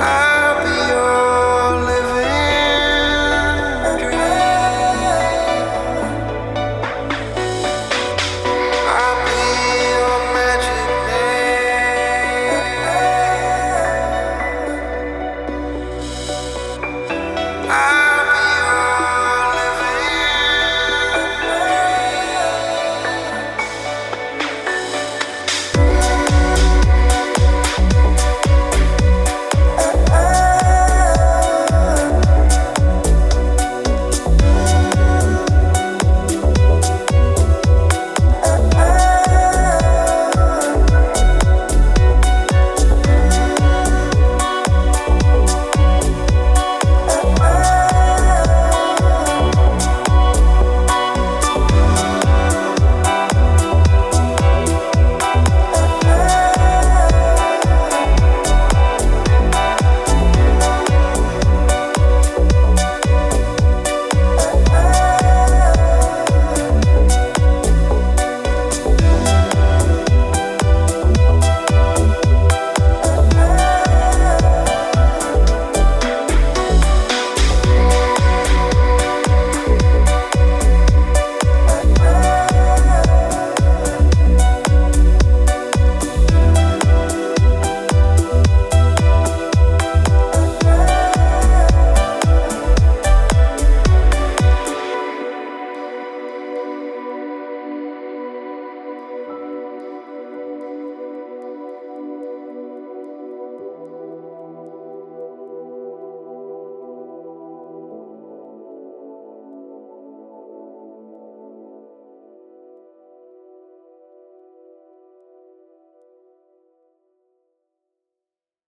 I